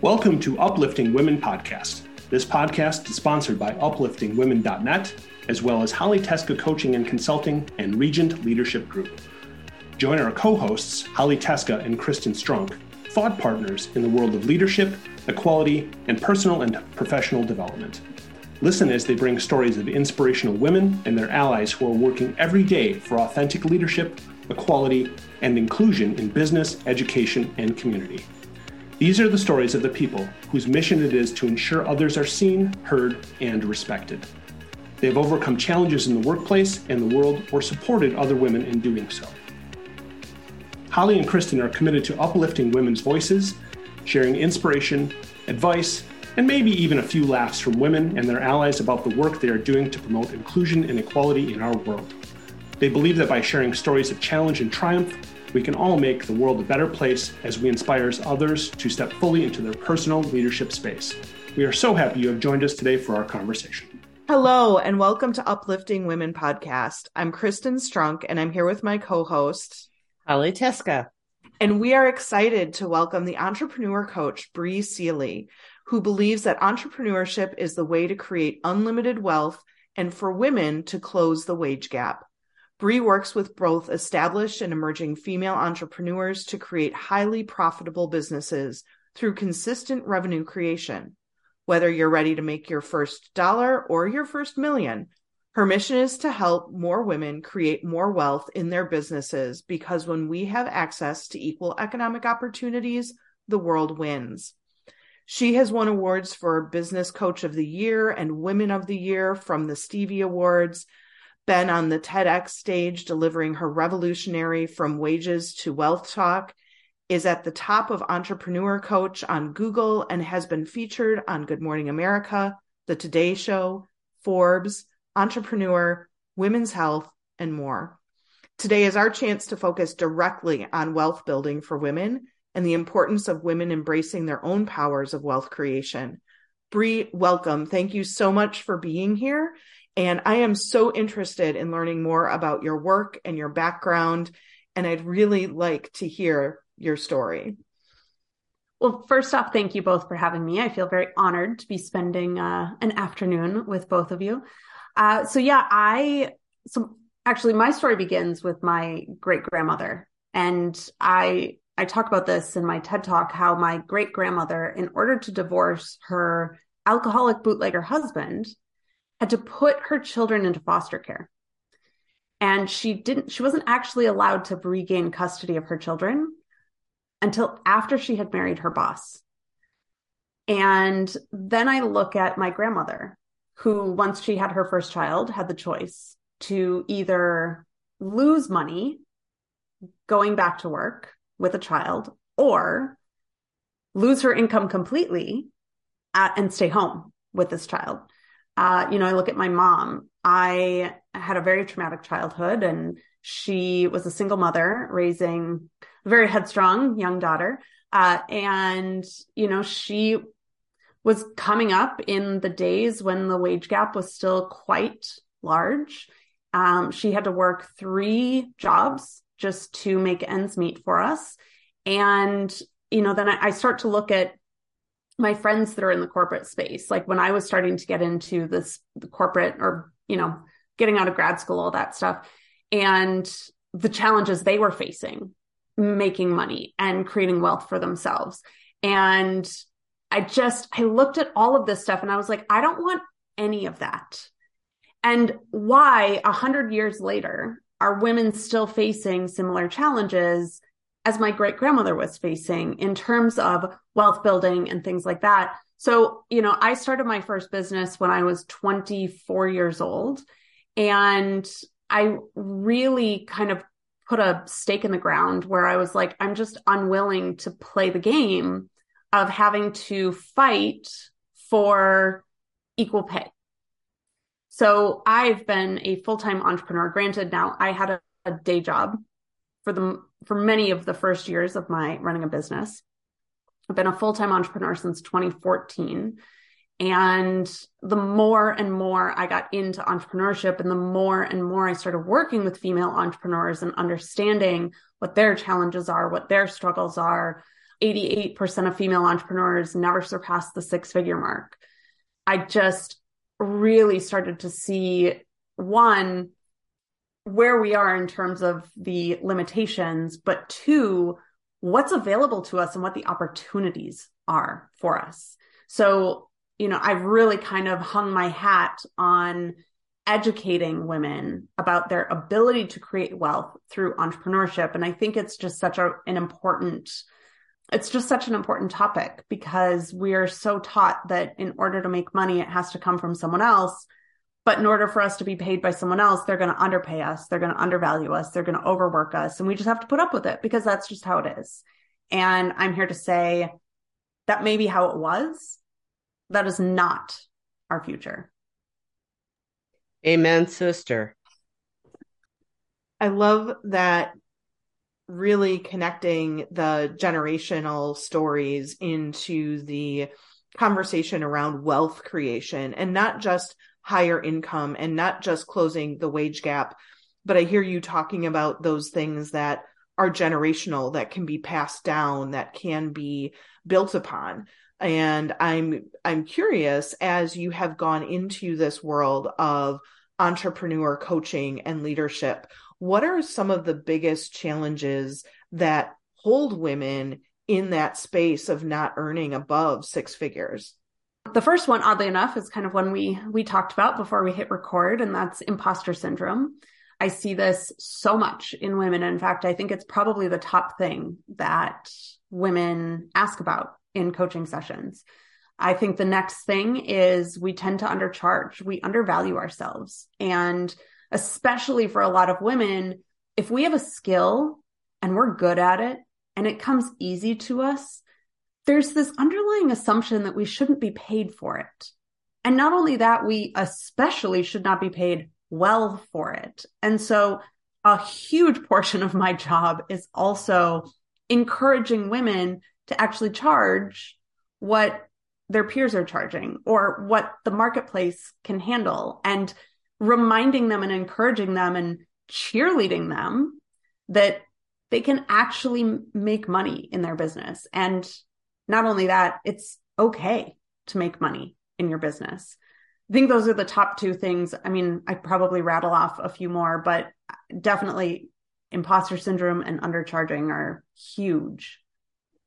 Welcome to Uplifting Women Podcast. This podcast is sponsored by upliftingwomen.net, as well as Holly Teska Coaching and Consulting and Regent Leadership Group. Join our co hosts, Holly Teska and Kristin Strunk, thought partners in the world of leadership, equality, and personal and professional development. Listen as they bring stories of inspirational women and their allies who are working every day for authentic leadership, equality, and inclusion in business, education, and community. These are the stories of the people whose mission it is to ensure others are seen, heard, and respected. They have overcome challenges in the workplace and the world or supported other women in doing so. Holly and Kristin are committed to uplifting women's voices, sharing inspiration, advice, and maybe even a few laughs from women and their allies about the work they are doing to promote inclusion and equality in our world. They believe that by sharing stories of challenge and triumph, we can all make the world a better place as we inspire others to step fully into their personal leadership space. We are so happy you have joined us today for our conversation. Hello, and welcome to Uplifting Women Podcast. I'm Kristin Strunk, and I'm here with my co host, Holly Teska. And we are excited to welcome the entrepreneur coach, Bri Seeley, who believes that entrepreneurship is the way to create unlimited wealth and for women to close the wage gap. Bri works with both established and emerging female entrepreneurs to create highly profitable businesses through consistent revenue creation. Whether you're ready to make your first dollar or your first million, her mission is to help more women create more wealth in their businesses because when we have access to equal economic opportunities, the world wins. She has won awards for Business Coach of the Year and Women of the Year from the Stevie Awards, been on the TEDx stage delivering her revolutionary From Wages to Wealth talk, is at the top of Entrepreneur Coach on Google, and has been featured on Good Morning America, The Today Show, Forbes, Entrepreneur, Women's Health, and more. Today is our chance to focus directly on wealth building for women and the importance of women embracing their own powers of wealth creation. Bri, welcome. Thank you so much for being here. And I am so interested in learning more about your work and your background. And I'd really like to hear your story. Well, first off, thank you both for having me. I feel very honored to be spending uh, an afternoon with both of you. Uh, so, yeah, I, so actually, my story begins with my great grandmother. And I I talk about this in my TED talk how my great grandmother, in order to divorce her alcoholic bootlegger husband, had to put her children into foster care. And she didn't, she wasn't actually allowed to regain custody of her children until after she had married her boss. And then I look at my grandmother, who once she had her first child had the choice to either lose money going back to work with a child or lose her income completely at, and stay home with this child. Uh, you know, I look at my mom. I had a very traumatic childhood and she was a single mother raising a very headstrong young daughter. Uh, and, you know, she was coming up in the days when the wage gap was still quite large. Um, she had to work three jobs just to make ends meet for us. And, you know, then I, I start to look at my friends that are in the corporate space. Like when I was starting to get into this corporate or, you know, getting out of grad school, all that stuff, and the challenges they were facing making money and creating wealth for themselves. And I just, I looked at all of this stuff and I was like, I don't want any of that. And why a hundred years later are women still facing similar challenges as my great grandmother was facing in terms of wealth building and things like that. So, you know, I started my first business when I was 24 years old. And I really kind of put a stake in the ground where I was like, I'm just unwilling to play the game of having to fight for equal pay. So I've been a full time entrepreneur. Granted, now I had a, a, day job for the for many of the first years of my running a business. I've been a full time entrepreneur since 2014. And the more and more I got into entrepreneurship and the more and more I started working with female entrepreneurs and understanding what their challenges are, what their struggles are, 88% of female entrepreneurs never surpass the six figure mark. I just really started to see one, where we are in terms of the limitations, but two, what's available to us and what the opportunities are for us. So, you know, I've really kind of hung my hat on educating women about their ability to create wealth through entrepreneurship. And I think it's just such a, an important, it's just such an important topic because we are so taught that in order to make money, it has to come from someone else. But in order for us to be paid by someone else, they're going to underpay us. They're going to undervalue us. They're going to overwork us. And we just have to put up with it because that's just how it is. And I'm here to say that may be how it was. That is not our future. Amen, sister. I love that really connecting the generational stories into the conversation around wealth creation and not just higher income and not just closing the wage gap. But I hear you talking about those things that are generational, that can be passed down, that can be built upon. And I'm, I'm curious as you have gone into this world of entrepreneur coaching and leadership, what are some of the biggest challenges that hold women in that space of not earning above six figures? The first one, oddly enough, is kind of one we we talked about before we hit record, and that's imposter syndrome. I see this so much in women. In fact, I think it's probably the top thing that women ask about in coaching sessions. I think the next thing is we tend to undercharge, we undervalue ourselves. And especially for a lot of women, if we have a skill and we're good at it and it comes easy to us, there's this underlying assumption that we shouldn't be paid for it. And not only that, we especially should not be paid well for it. And so a huge portion of my job is also encouraging women to actually charge what their peers are charging or what the marketplace can handle and reminding them and encouraging them and cheerleading them that they can actually make money in their business. And not only that, it's okay to make money in your business. I think those are the top two things. I mean, I probably rattle off a few more, but definitely imposter syndrome and undercharging are huge.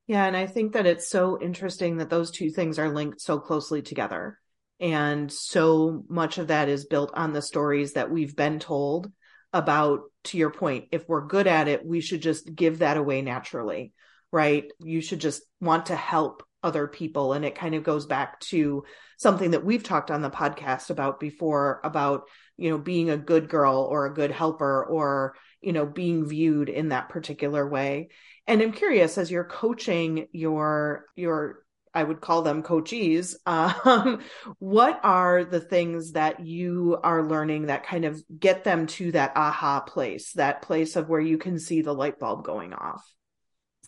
Yeah. And I think that it's so interesting that those two things are linked so closely together. And so much of that is built on the stories that we've been told about, to your point, if we're good at it, we should just give that away naturally, right? You should just want to help other people. And it kind of goes back to something that we've talked on the podcast about before about, you know, being a good girl or a good helper or, you know, being viewed in that particular way. And I'm curious as you're coaching your, your, I would call them coachees. Um, what are the things that you are learning that kind of get them to that aha place, that place of where you can see the light bulb going off?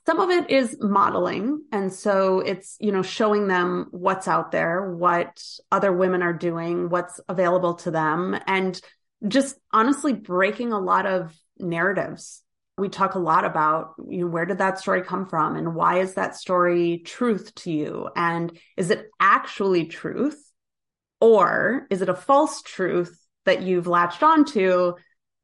Some of it is modeling. And so it's, you know, showing them what's out there, what other women are doing, what's available to them, and just honestly breaking a lot of narratives. We talk a lot about, you know, where did that story come from and why is that story truth to you? And is it actually truth? Or is it a false truth that you've latched onto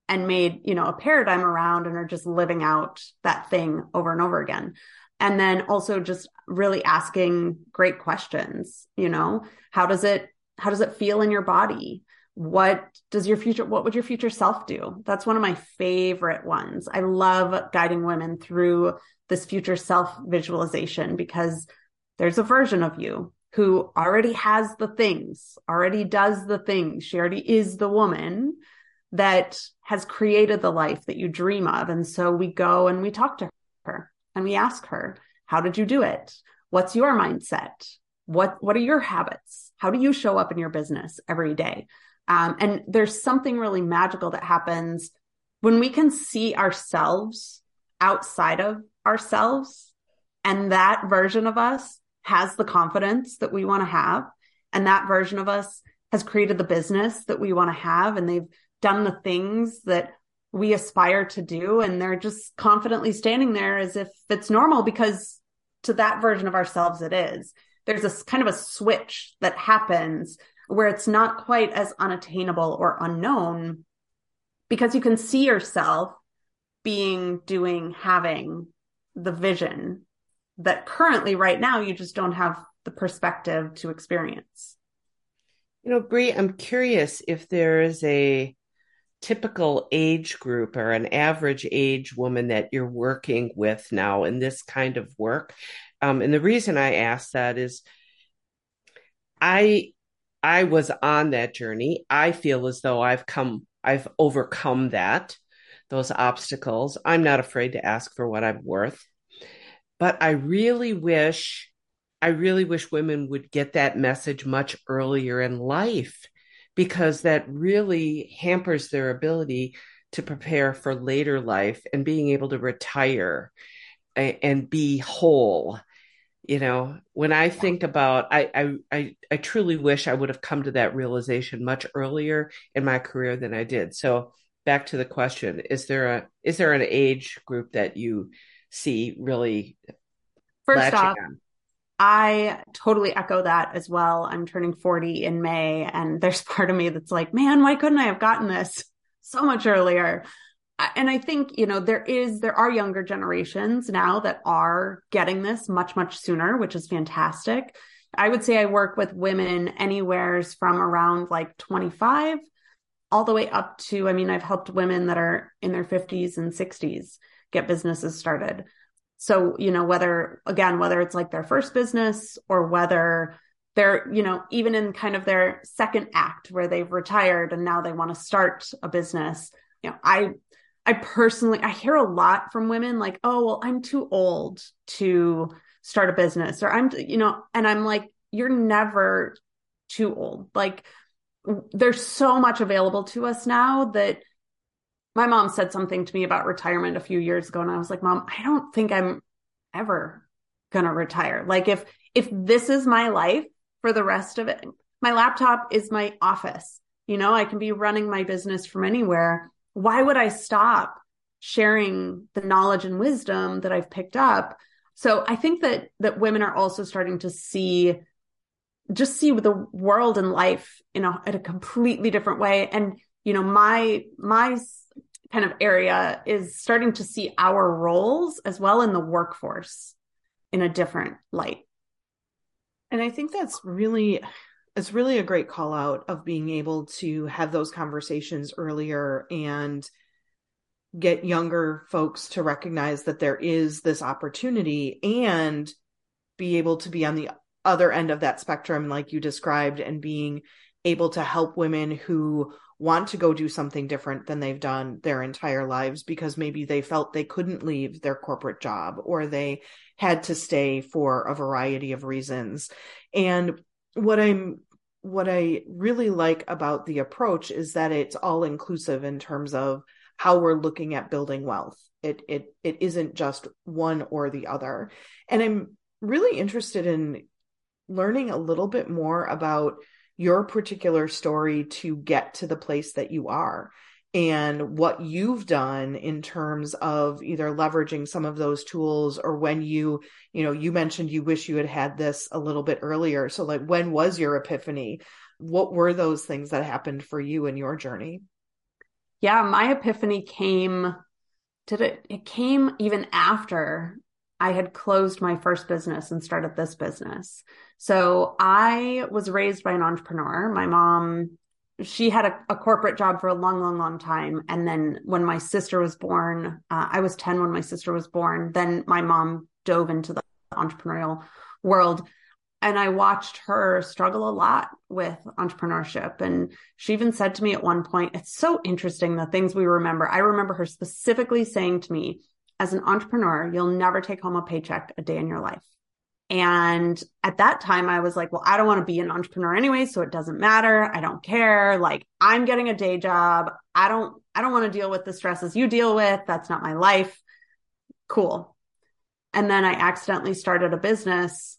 and made, you know, a paradigm around and are just living out that thing over and over again. And then also just really asking great questions, you know, how does it, how does it feel in your body? What does your future, what would your future self do? That's one of my favorite ones. I love guiding women through this future self visualization because there's a version of you who already has the things, already does the things. She already is the woman that has created the life that you dream of. And so we go and we talk to her and we ask her, how did you do it? What's your mindset? What, what are your habits? How do you show up in your business every day? Um, and there's something really magical that happens when we can see ourselves outside of ourselves and that version of us has the confidence that we want to have. And that version of us has created the business that we want to have. And they've done the things that we aspire to do and they're just confidently standing there as if it's normal because to that version of ourselves it is. There's a kind of a switch that happens where it's not quite as unattainable or unknown because you can see yourself being doing having the vision that currently right now you just don't have the perspective to experience. You know Bri i'm curious if there is a typical age group or an average age woman that you're working with now in this kind of work. Um, and the reason i ask that is i i was on that journey. I feel as though i've come i've overcome that those obstacles. I'm not afraid to ask for what i'm worth. But i really wish i really wish women would get that message much earlier in life because that really hampers their ability to prepare for later life and being able to retire and be whole. You know when i think about I, I i truly wish i would have come to that realization much earlier in my career than i did. So back to the question is there a is there an age group that you see really first off on? I totally echo that as well. I'm turning 40 in May, and there's part of me that's like, man, why couldn't I have gotten this so much earlier? And I think, you know, there is, there are younger generations now that are getting this much, much sooner, which is fantastic. I would say I work with women anywheres from around like 25 all the way up to, I mean, I've helped women that are in their 50s and 60s get businesses started. So, you know, whether, again, whether it's like their first business or whether they're, you know, even in kind of their second act where they've retired and now they want to start a business, you know, I, I personally, I hear a lot from women like, oh, well, I'm too old to start a business or I'm, you know, and I'm like, you're never too old. Like, there's so much available to us now that my mom said something to me about retirement a few years ago and I was like, "Mom, I don't think I'm ever going to retire. Like if if this is my life for the rest of it, my laptop is my office. You know, I can be running my business from anywhere. Why would I stop sharing the knowledge and wisdom that I've picked up?" So I think that that women are also starting to see just see the world and life in a, in a completely different way and you know my my kind of area is starting to see our roles as well in the workforce in a different light. And I think that's really it's really a great call out of being able to have those conversations earlier and get younger folks to recognize that there is this opportunity and be able to be on the other end of that spectrum like you described and being able to help women who want to go do something different than they've done their entire lives because maybe they felt they couldn't leave their corporate job or they had to stay for a variety of reasons. And what I'm what I really like about the approach is that it's all inclusive in terms of how we're looking at building wealth. It it it isn't just one or the other. And I'm really interested in learning a little bit more about your particular story to get to the place that you are. And what you've done in terms of either leveraging some of those tools or when you you know you mentioned you wish you had had this a little bit earlier. So like when was your epiphany? What were those things that happened for you in your journey? Yeah my epiphany came did it it came even after I had closed my first business and started this business. So I was raised by an entrepreneur. My mom, she had a, a corporate job for a long, long, long time. And then when my sister was born, uh, I was 10 when my sister was born. Then my mom dove into the entrepreneurial world. And I watched her struggle a lot with entrepreneurship. And she even said to me at one point, it's so interesting the things we remember. I remember her specifically saying to me, as an entrepreneur, you'll never take home a paycheck a day in your life. And at that time, I was like, well, I don't want to be an entrepreneur anyway, so it doesn't matter. I don't care. Like, I'm getting a day job. I don't, I don't want to deal with the stresses you deal with. That's not my life. Cool. And then I accidentally started a business.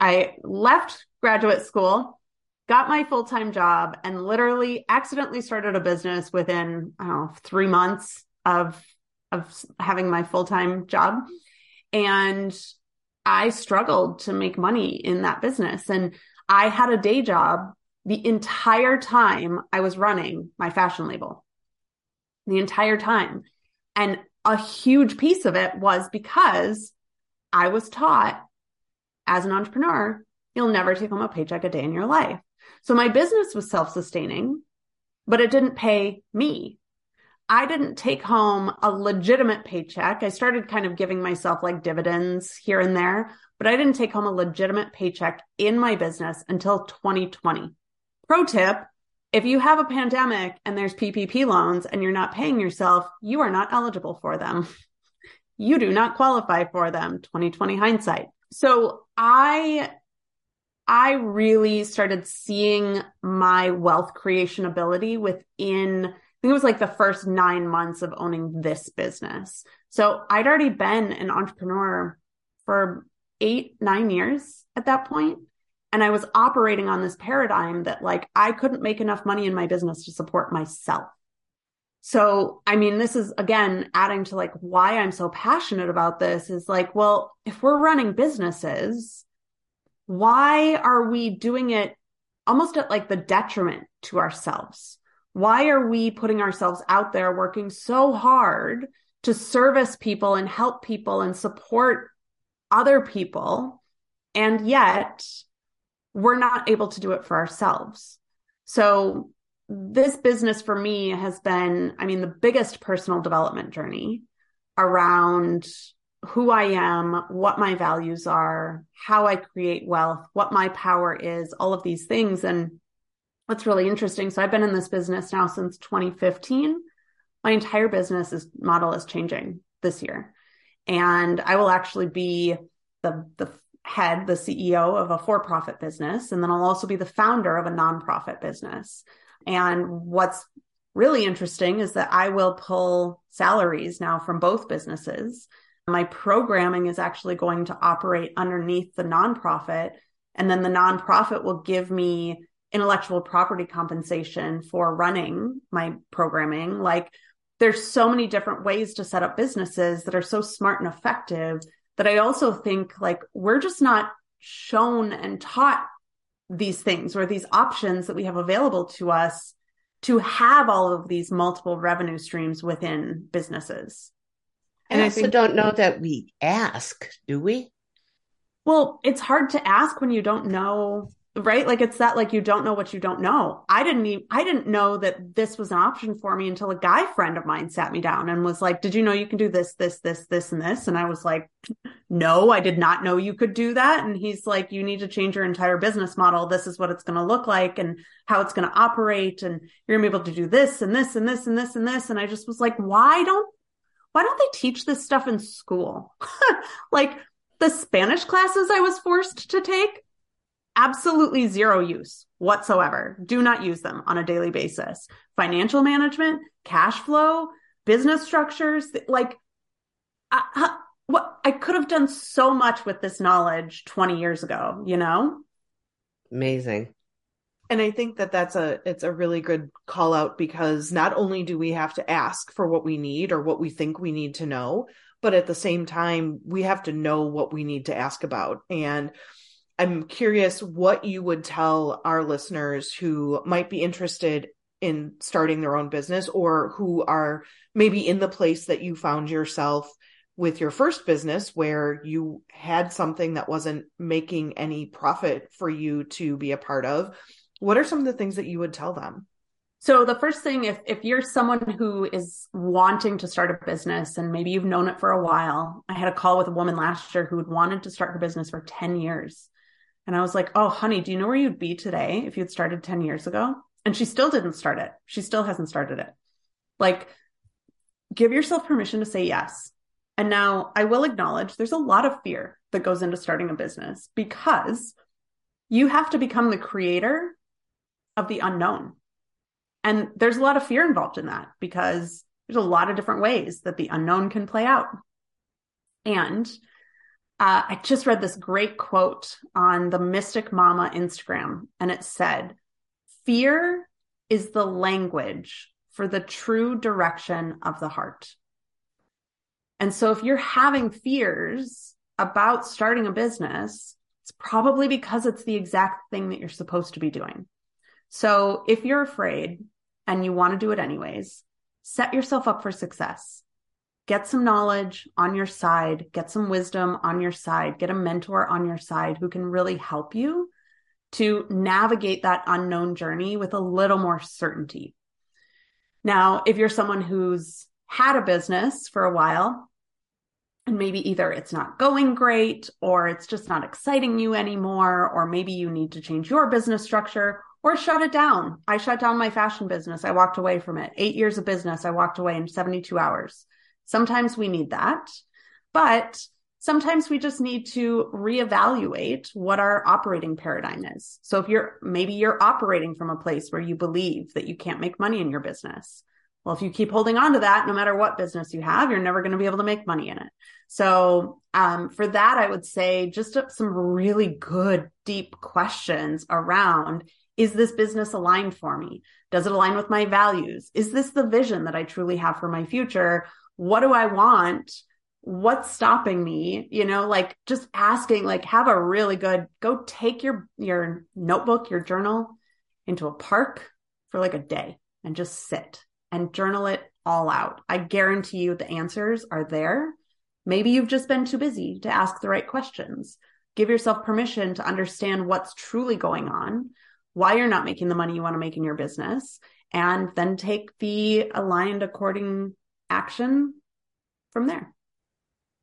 I left graduate school, got my full time job, and literally accidentally started a business within, I don't know, three months of of having my full-time job and I struggled to make money in that business. And I had a day job the entire time I was running my fashion label. The entire time. And a huge piece of it was because I was taught as an entrepreneur, you'll never take home a paycheck a day in your life. So my business was self sustaining, but it didn't pay me. I didn't take home a legitimate paycheck. I started kind of giving myself like dividends here and there, but I didn't take home a legitimate paycheck in my business until 2020. Pro tip if you have a pandemic and there's PPP loans and you're not paying yourself, you are not eligible for them. You do not qualify for them. 2020 hindsight. So I I really started seeing my wealth creation ability within think it was like the first 9 months of owning this business. So I'd already been an entrepreneur for 8 9 years at that point and I was operating on this paradigm that like I couldn't make enough money in my business to support myself. So, I mean, this is again adding to like why I'm so passionate about this is like, well, if we're running businesses, why are we doing it almost at like the detriment to ourselves? Why are we putting ourselves out there working so hard to service people and help people and support other people? And yet we're not able to do it for ourselves. So this business for me has been, I mean, the biggest personal development journey around who I am, what my values are, how I create wealth, what my power is, all of these things. And what's really interesting. So I've been in this business now since 2015. My entire business is, model is changing this year. And I will actually be the, the head, the CEO of a for profit business. And then I'll also be the founder of a nonprofit business. And what's really interesting is that I will pull salaries now from both businesses. My programming is actually going to operate underneath the nonprofit. And then the nonprofit will give me intellectual property compensation for running my programming. Like there's so many different ways to set up businesses that are so smart and effective that I also think like we're just not shown and taught these things or these options that we have available to us to have all of these multiple revenue streams within businesses. And I, I think, don't know that we ask, do we? Well, it's hard to ask when you don't know right? Like it's that like you don't know what you don't know. I didn't even i didn't know that this was an option for me until a guy friend of mine sat me down and was like did you know you can do this this this this and this? And i was like no i did not know you could do that. And he's like you need to change your entire business model. This is what it's going to look like and how it's going to operate and you're going to be able to do this and this and this and this and this. And i just was like why don't why don't they teach this stuff in school? Like the spanish classes i was forced to take absolutely zero use whatsoever. Do not use them on a daily basis. Financial management, cash flow, business structures, like uh, I, what I could have done so much with this knowledge 20 years ago, you know? Amazing. And I think that that's a it's a really good call out because not only do we have to ask for what we need or what we think we need to know, but at the same time we have to know what we need to ask about. And I'm curious what you would tell our listeners who might be interested in starting their own business or who are maybe in the place that you found yourself with your first business where you had something that wasn't making any profit for you to be a part of. What are some of the things that you would tell them? So the first thing, if if you're someone who is wanting to start a business and maybe you've known it for a while, I had a call with a woman last year who had wanted to start her business for 10 years. And I was like, Oh, honey, do you know where you'd be today if you'd started 10 years ago? And she still didn't start it. She still hasn't started it. Like, give yourself permission to say yes. And now I will acknowledge there's a lot of fear that goes into starting a business because you have to become the creator of the unknown. And there's a lot of fear involved in that because there's a lot of different ways that the unknown can play out. And uh, I just read this great quote on the Mystic Mama Instagram, and it said, Fear is the language for the true direction of the heart. And so if you're having fears about starting a business, it's probably because it's the exact thing that you're supposed to be doing. So if you're afraid and you want to do it anyways, set yourself up for success. Get some knowledge on your side, get some wisdom on your side, get a mentor on your side who can really help you to navigate that unknown journey with a little more certainty. Now, if you're someone who's had a business for a while, and maybe either it's not going great or it's just not exciting you anymore, or maybe you need to change your business structure or shut it down. I shut down my fashion business. I walked away from it. Eight years of business. I walked away in 72 hours. Sometimes we need that, but sometimes we just need to reevaluate what our operating paradigm is. So if you're maybe you're operating from a place where you believe that you can't make money in your business. Well, if you keep holding on to that, no matter what business you have, you're never going to be able to make money in it. So, um, for that, I would say just some really good, deep questions around is this business aligned for me? Does it align with my values? Is this the vision that I truly have for my future? What do I want? What's stopping me? You know, like just asking, like have a really good, go take your, your notebook, your journal into a park for like a day and just sit and journal it all out. I guarantee you the answers are there. Maybe you've just been too busy to ask the right questions. Give yourself permission to understand what's truly going on, why you're not making the money you want to make in your business, and then take the aligned according action from there.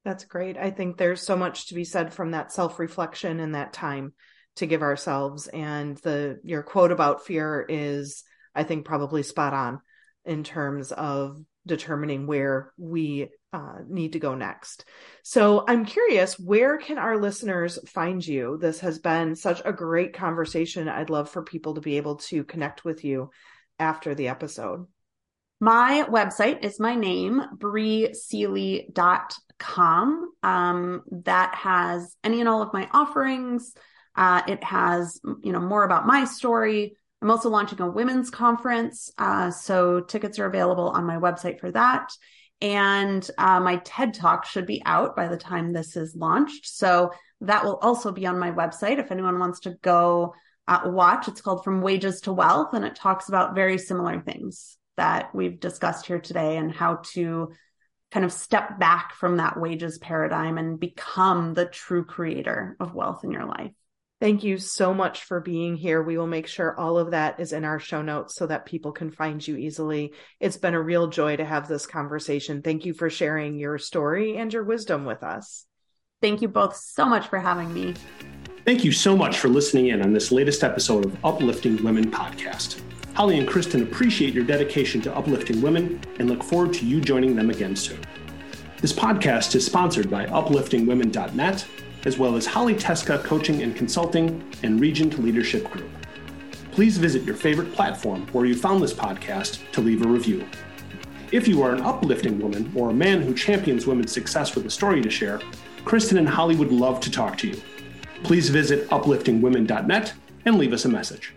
That's great. I think there's so much to be said from that self reflection and that time to give ourselves. And the your quote about fear is, I think, probably spot on in terms of determining where we uh, need to go next. So I'm curious, where can our listeners find you? This has been such a great conversation. I'd love for people to be able to connect with you after the episode. My website is my name, briseeley.com. Um, that has any and all of my offerings. Uh, it has, you know, more about my story, I'm also launching a women's conference. Uh, so tickets are available on my website for that. And uh, my TED talk should be out by the time this is launched. So that will also be on my website if anyone wants to go uh, watch. It's called From Wages to Wealth, and it talks about very similar things that we've discussed here today and how to kind of step back from that wages paradigm and become the true creator of wealth in your life. Thank you so much for being here. We will make sure all of that is in our show notes so that people can find you easily. It's been a real joy to have this conversation. Thank you for sharing your story and your wisdom with us. Thank you both so much for having me. Thank you so much for listening in on this latest episode of Uplifting Women podcast. Holly and Kristin appreciate your dedication to uplifting women and look forward to you joining them again soon. This podcast is sponsored by upliftingwomen.net as well as Holly Teska Coaching and Consulting and Regent Leadership Group. Please visit your favorite platform where you found this podcast to leave a review. If you are an uplifting woman or a man who champions women's success with a story to share, Kristin and Holly would love to talk to you. Please visit upliftingwomen.net and leave us a message.